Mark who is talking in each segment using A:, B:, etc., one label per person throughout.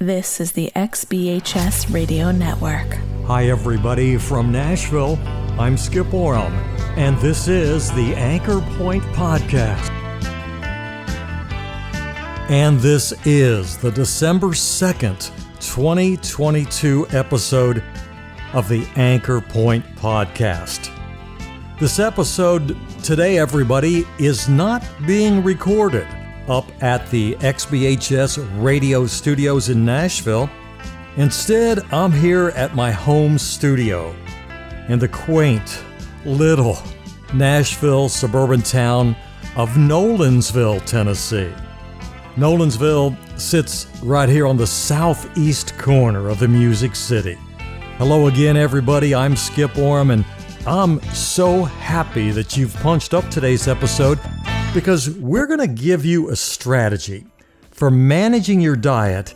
A: This is the XBHS Radio Network.
B: Hi, everybody from Nashville. I'm Skip Oram, and this is the Anchor Point Podcast. And this is the December 2nd, 2022 episode of the Anchor Point Podcast. This episode today, everybody, is not being recorded up at the XBHS radio studios in Nashville. Instead, I'm here at my home studio in the quaint, little Nashville suburban town of Nolensville, Tennessee. Nolensville sits right here on the southeast corner of the Music City. Hello again, everybody. I'm Skip Oram, and I'm so happy that you've punched up today's episode because we're going to give you a strategy for managing your diet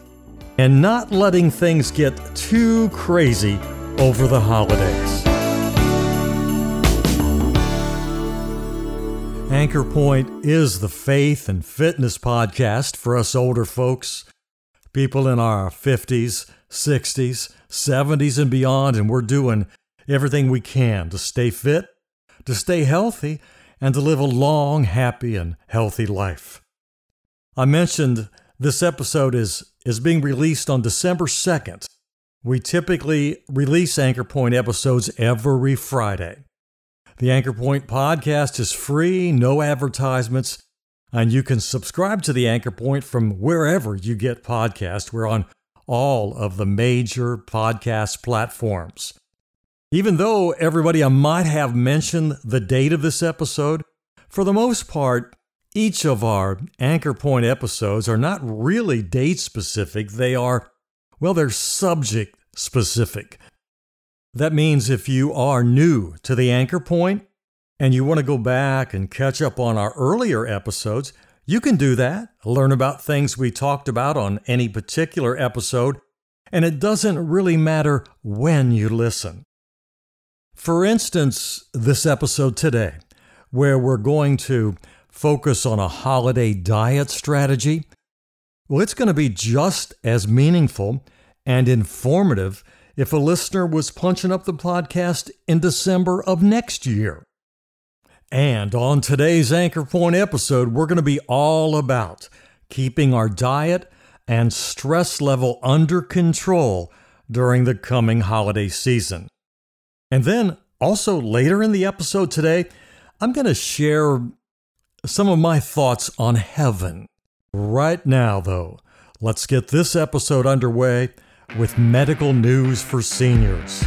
B: and not letting things get too crazy over the holidays. Anchor Point is the faith and fitness podcast for us older folks, people in our 50s, 60s, 70s, and beyond, and we're doing everything we can to stay fit, to stay healthy, and to live a long, happy, and healthy life. I mentioned this episode is, is being released on December 2nd. We typically release Anchor Point episodes every Friday. The Anchor Point podcast is free, no advertisements, and you can subscribe to the Anchor Point from wherever you get podcasts. We're on all of the major podcast platforms. Even though everybody I might have mentioned the date of this episode, for the most part, each of our Anchor Point episodes are not really date specific. They are, well, they're subject specific. That means if you are new to the Anchor Point and you want to go back and catch up on our earlier episodes, you can do that. Learn about things we talked about on any particular episode, and it doesn't really matter when you listen. For instance, this episode today, where we're going to focus on a holiday diet strategy, well, it's going to be just as meaningful and informative if a listener was punching up the podcast in December of next year. And on today's Anchor Point episode, we're going to be all about keeping our diet and stress level under control during the coming holiday season. And then also later in the episode today, I'm going to share some of my thoughts on heaven. Right now, though, let's get this episode underway with medical news for seniors.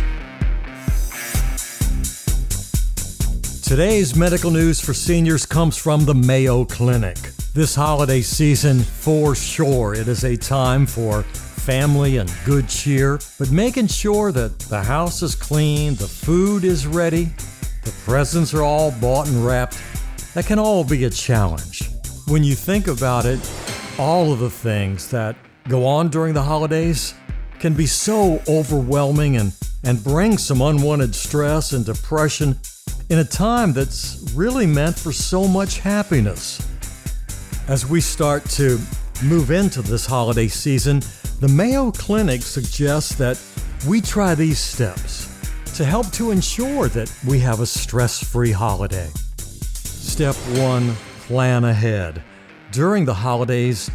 B: Today's medical news for seniors comes from the Mayo Clinic. This holiday season, for sure, it is a time for family and good cheer, but making sure that the house is clean, the food is ready, the presents are all bought and wrapped, that can all be a challenge. When you think about it, all of the things that go on during the holidays can be so overwhelming and, and bring some unwanted stress and depression in a time that's really meant for so much happiness. As we start to move into this holiday season, the Mayo Clinic suggests that we try these steps to help to ensure that we have a stress free holiday. Step one plan ahead. During the holidays,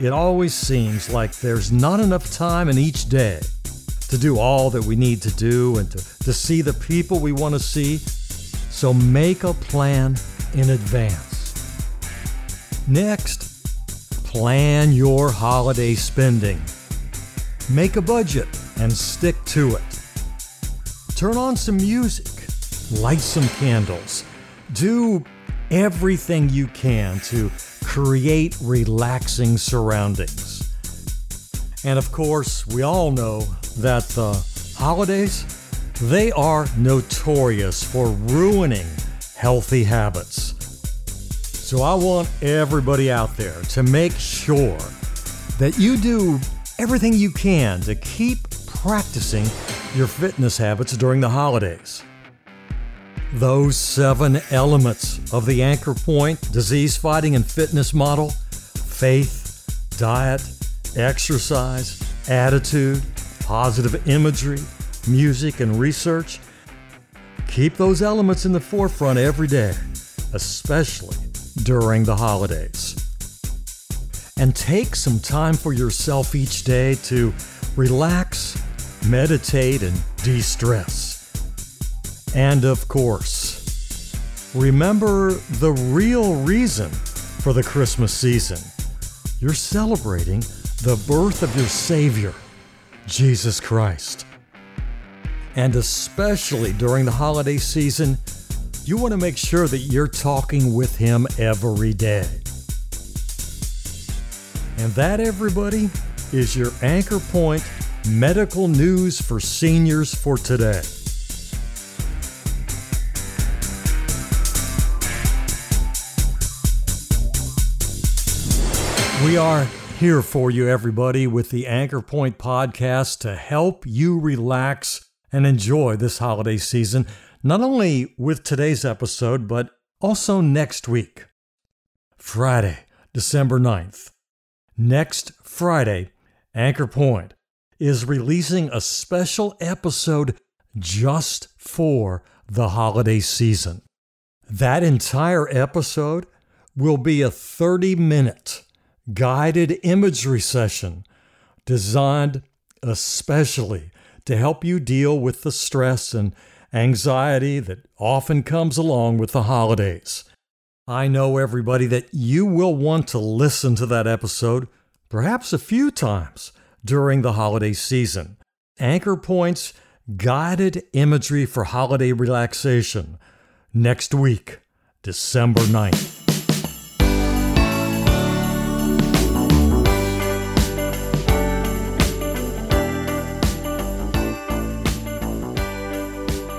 B: it always seems like there's not enough time in each day to do all that we need to do and to, to see the people we want to see. So make a plan in advance. Next, Plan your holiday spending. Make a budget and stick to it. Turn on some music. Light some candles. Do everything you can to create relaxing surroundings. And of course, we all know that the holidays, they are notorious for ruining healthy habits. So I want everybody out there to make sure that you do everything you can to keep practicing your fitness habits during the holidays. Those seven elements of the anchor point disease fighting and fitness model faith, diet, exercise, attitude, positive imagery, music, and research. Keep those elements in the forefront every day, especially during the holidays. And take some time for yourself each day to relax, meditate, and de stress. And of course, remember the real reason for the Christmas season. You're celebrating the birth of your Savior, Jesus Christ. And especially during the holiday season, you want to make sure that you're talking with Him every day. And that, everybody, is your Anchor Point medical news for seniors for today. We are here for you, everybody, with the Anchor Point podcast to help you relax and enjoy this holiday season, not only with today's episode, but also next week. Friday, December 9th. Next Friday, Anchor Point is releasing a special episode just for the holiday season. That entire episode will be a 30 minute guided imagery session designed especially to help you deal with the stress and anxiety that often comes along with the holidays. I know, everybody, that you will want to listen to that episode perhaps a few times during the holiday season. Anchor Points Guided Imagery for Holiday Relaxation next week, December 9th.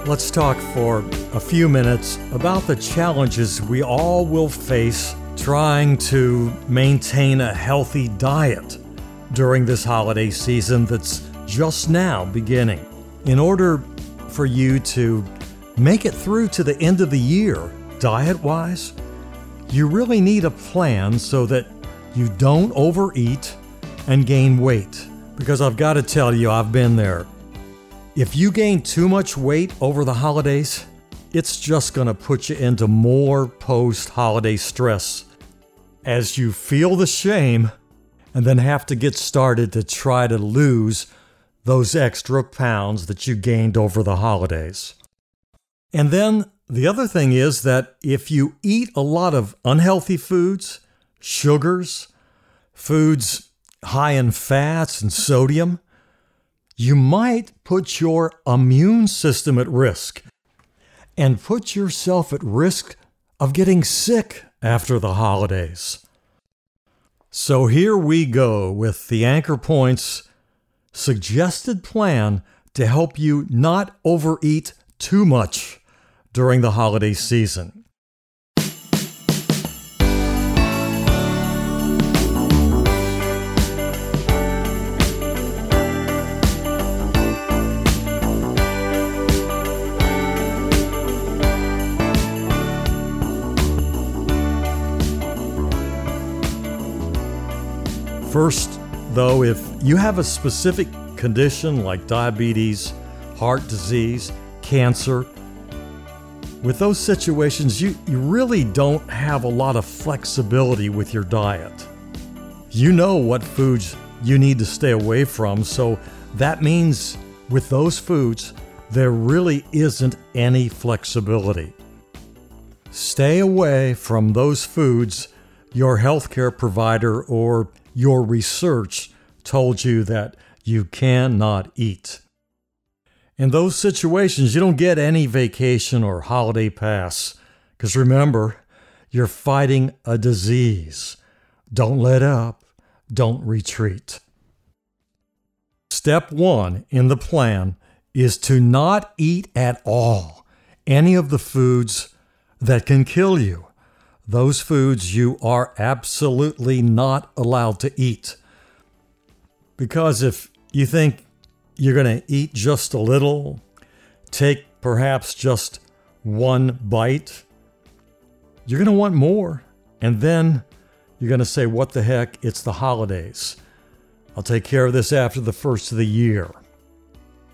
B: Let's talk for a few minutes about the challenges we all will face trying to maintain a healthy diet during this holiday season that's just now beginning. In order for you to make it through to the end of the year, diet wise, you really need a plan so that you don't overeat and gain weight. Because I've got to tell you, I've been there. If you gain too much weight over the holidays, it's just going to put you into more post holiday stress as you feel the shame and then have to get started to try to lose those extra pounds that you gained over the holidays. And then the other thing is that if you eat a lot of unhealthy foods, sugars, foods high in fats and sodium, you might put your immune system at risk and put yourself at risk of getting sick after the holidays. So here we go with the Anchor Points suggested plan to help you not overeat too much during the holiday season. First, though, if you have a specific condition like diabetes, heart disease, cancer, with those situations, you, you really don't have a lot of flexibility with your diet. You know what foods you need to stay away from, so that means with those foods, there really isn't any flexibility. Stay away from those foods your healthcare provider or your research told you that you cannot eat. In those situations, you don't get any vacation or holiday pass because remember, you're fighting a disease. Don't let up, don't retreat. Step one in the plan is to not eat at all any of the foods that can kill you those foods you are absolutely not allowed to eat. Because if you think you're going to eat just a little, take perhaps just one bite, you're going to want more. And then you're going to say, What the heck? It's the holidays. I'll take care of this after the first of the year.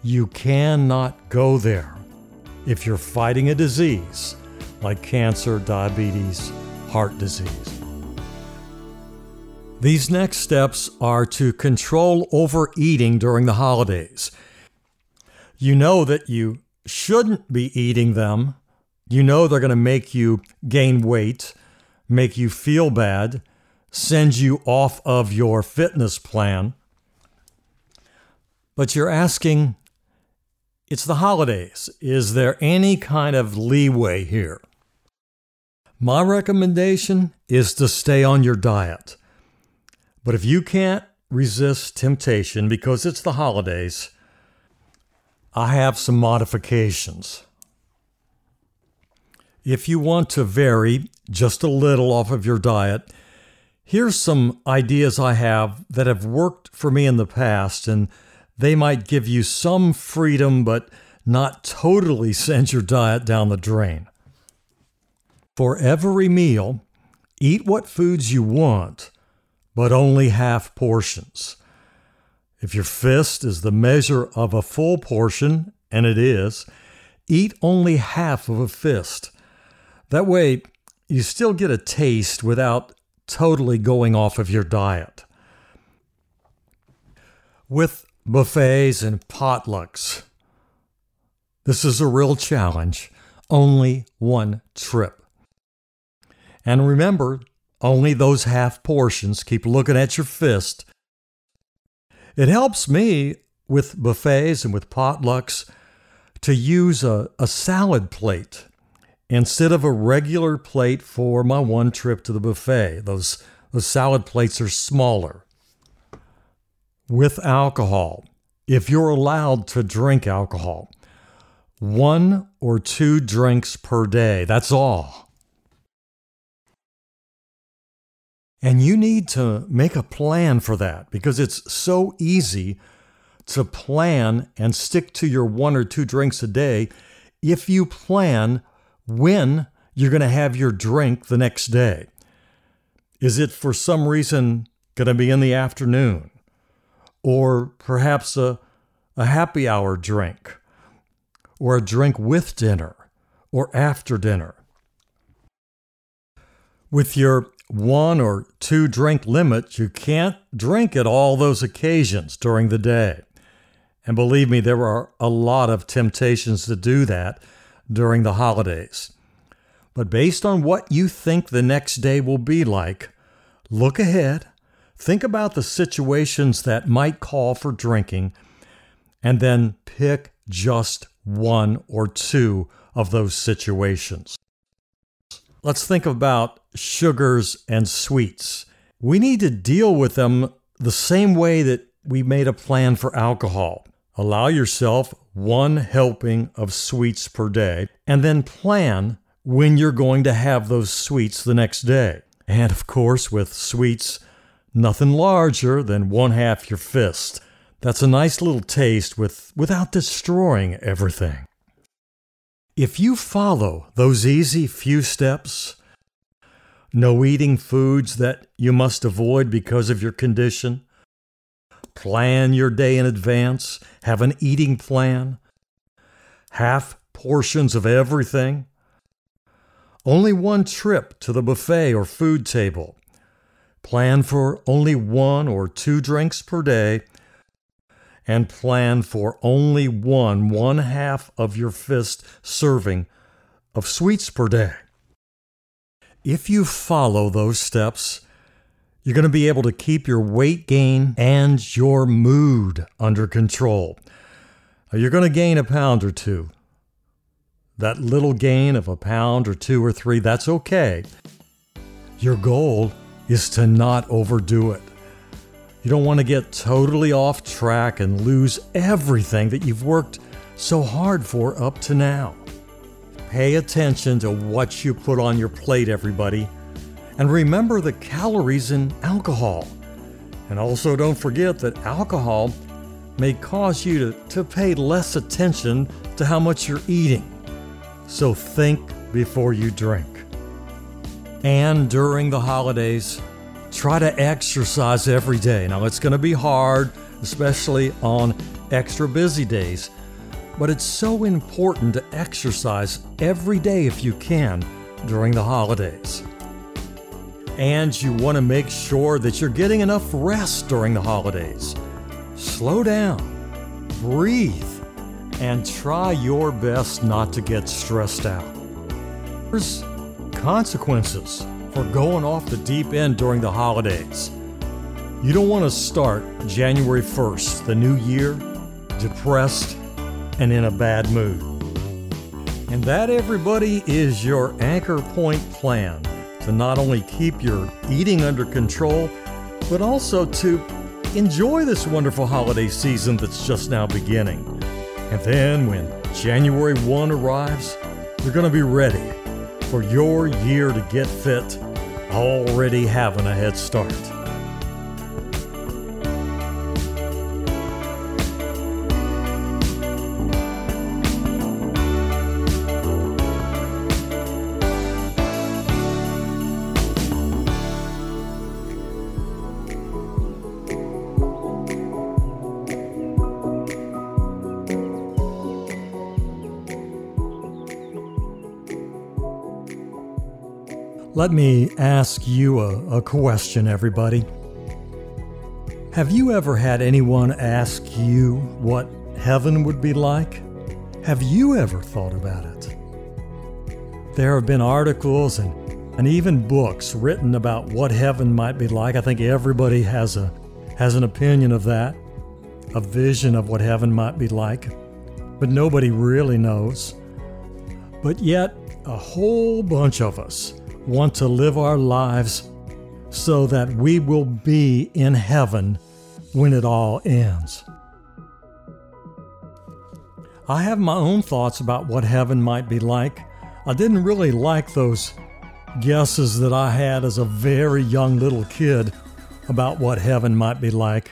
B: You cannot go there if you're fighting a disease like cancer, diabetes, heart disease. These next steps are to control overeating during the holidays. You know that you shouldn't be eating them. You know they're going to make you gain weight, make you feel bad, send you off of your fitness plan. But you're asking, it's the holidays. Is there any kind of leeway here? My recommendation is to stay on your diet. But if you can't resist temptation because it's the holidays, I have some modifications. If you want to vary just a little off of your diet, here's some ideas I have that have worked for me in the past, and they might give you some freedom but not totally send your diet down the drain. For every meal, eat what foods you want but only half portions. If your fist is the measure of a full portion, and it is, eat only half of a fist. That way, you still get a taste without totally going off of your diet. With buffets and potlucks, this is a real challenge. Only one trip. And remember, only those half portions. Keep looking at your fist. It helps me with buffets and with potlucks to use a, a salad plate instead of a regular plate for my one trip to the buffet. Those, those salad plates are smaller. With alcohol, if you're allowed to drink alcohol, one or two drinks per day, that's all. And you need to make a plan for that because it's so easy to plan and stick to your one or two drinks a day if you plan when you're going to have your drink the next day. Is it for some reason going to be in the afternoon? Or perhaps a, a happy hour drink? Or a drink with dinner? Or after dinner? With your one or two drink limit, you can't drink at all those occasions during the day. And believe me, there are a lot of temptations to do that during the holidays. But based on what you think the next day will be like, look ahead, think about the situations that might call for drinking, and then pick just one or two of those situations. Let's think about sugars and sweets. We need to deal with them the same way that we made a plan for alcohol. Allow yourself one helping of sweets per day, and then plan when you're going to have those sweets the next day. And of course, with sweets, nothing larger than one half your fist. That's a nice little taste with, without destroying everything. If you follow those easy few steps, no eating foods that you must avoid because of your condition. Plan your day in advance. Have an eating plan. Half portions of everything. Only one trip to the buffet or food table. Plan for only one or two drinks per day. And plan for only one one half of your fist serving of sweets per day. If you follow those steps, you're going to be able to keep your weight gain and your mood under control. You're going to gain a pound or two. That little gain of a pound or two or three, that's okay. Your goal is to not overdo it. You don't want to get totally off track and lose everything that you've worked so hard for up to now. Pay attention to what you put on your plate, everybody. And remember the calories in alcohol. And also don't forget that alcohol may cause you to, to pay less attention to how much you're eating. So think before you drink. And during the holidays, try to exercise every day. Now, it's going to be hard, especially on extra busy days, but it's so important to exercise every day if you can during the holidays. And you want to make sure that you're getting enough rest during the holidays. Slow down, breathe, and try your best not to get stressed out. There's consequences for going off the deep end during the holidays. You don't want to start January 1st, the new year, depressed and in a bad mood. And that, everybody, is your anchor point plan to not only keep your eating under control, but also to enjoy this wonderful holiday season that's just now beginning. And then when January 1 arrives, you're going to be ready for your year to get fit, already having a head start. Let me ask you a, a, question, everybody. Have you ever had anyone ask you what heaven would be like? Have you ever thought about it? There have been articles and, and even books written about what heaven might be like. I think everybody has a has an opinion of that, a vision of what heaven might be like, but nobody really knows. But yet, a whole bunch of us want to live our lives so that we will be in heaven when it all ends. I have my own thoughts about what heaven might be like. I didn't really like those guesses that I had as a very young little kid about what heaven might be like.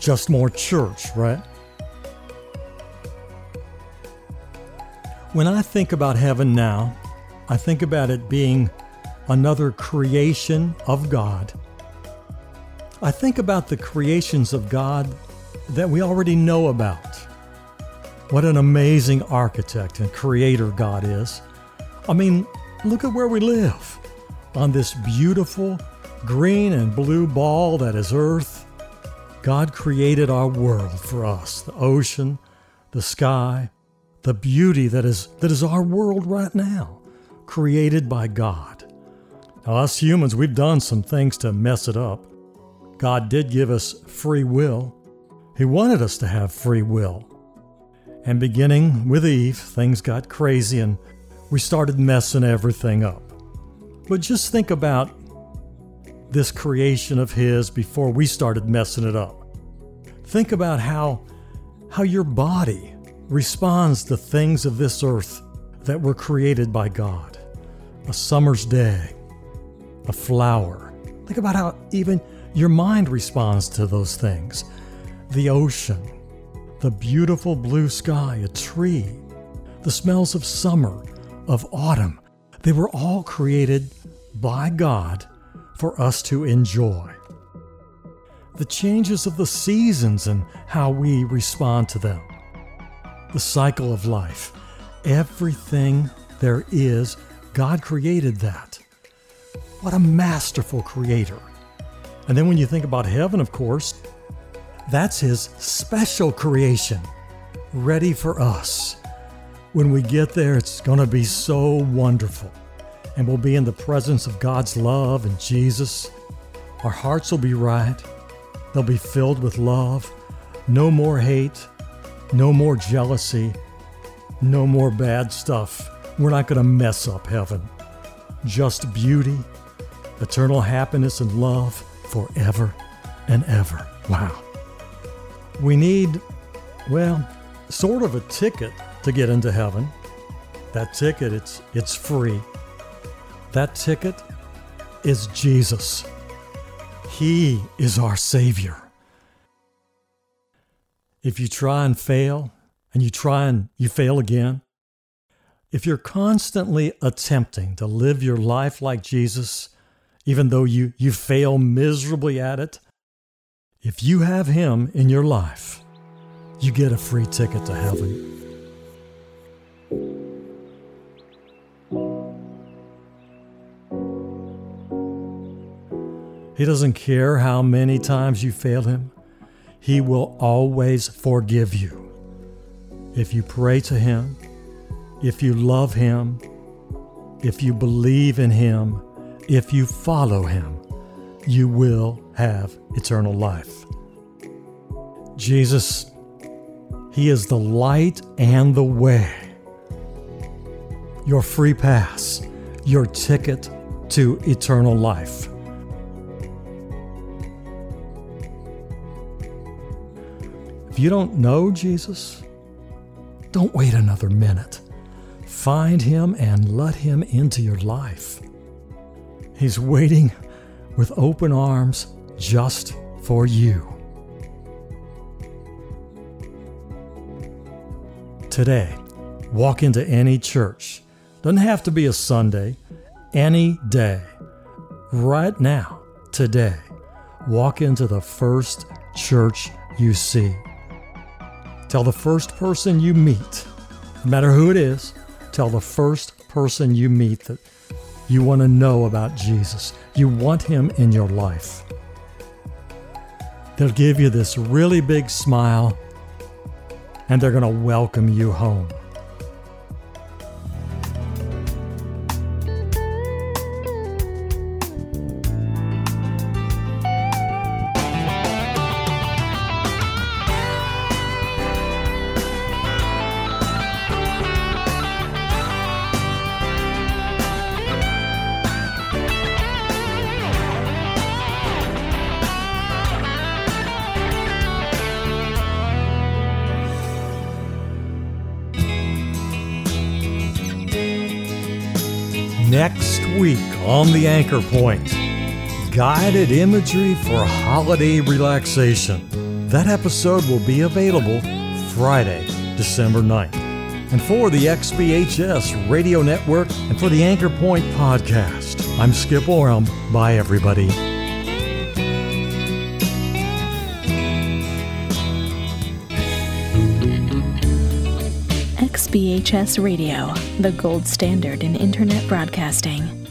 B: Just more church, right? When I think about heaven now, I think about it being another creation of God. I think about the creations of God that we already know about. What an amazing architect and creator God is. I mean, look at where we live on this beautiful green and blue ball that is Earth. God created our world for us the ocean, the sky, the beauty that is, that is our world right now created by God. Now, us humans, we've done some things to mess it up. God did give us free will. He wanted us to have free will. And beginning with Eve, things got crazy and we started messing everything up. But just think about this creation of His before we started messing it up. Think about how, how your body responds to things of this earth that were created by God. A summer's day, a flower. Think about how even your mind responds to those things. The ocean, the beautiful blue sky, a tree, the smells of summer, of autumn. They were all created by God for us to enjoy. The changes of the seasons and how we respond to them. The cycle of life Everything there is, God created that. What a masterful creator. And then when you think about heaven, of course, that's His special creation, ready for us. When we get there, it's going to be so wonderful. And we'll be in the presence of God's love and Jesus. Our hearts will be right. They'll be filled with love. No more hate. No more jealousy. No more bad stuff. We're not going to mess up heaven. Just beauty, eternal happiness, and love forever and ever. Wow. We need, well, sort of a ticket to get into heaven. That ticket, it's, it's free. That ticket is Jesus. He is our Savior. If you try and fail, and you try and you fail again, if you're constantly attempting to live your life like Jesus, even though you, you fail miserably at it, if you have Him in your life, you get a free ticket to heaven. He doesn't care how many times you fail Him, He will always forgive you. If you pray to Him, if you love Him, if you believe in Him, if you follow Him, you will have eternal life. Jesus, He is the light and the way. Your free pass, your ticket to eternal life. If you don't know Jesus, don't wait another minute. Find Him and let Him into your life. He's waiting with open arms just for you. Today, walk into any church. Doesn't have to be a Sunday, any day. Right now, today, walk into the first church you see. Tell the first person you meet, no matter who it is, tell the first person you meet that you want to know about Jesus. You want him in your life. They'll give you this really big smile and they're going to welcome you home. Next week on The Anchor Point Guided Imagery for Holiday Relaxation. That episode will be available Friday, December 9th. And for the XBHS Radio Network and for the Anchor Point podcast, I'm Skip Oram. Bye, everybody.
A: XBHS Radio, the gold standard in Internet broadcasting.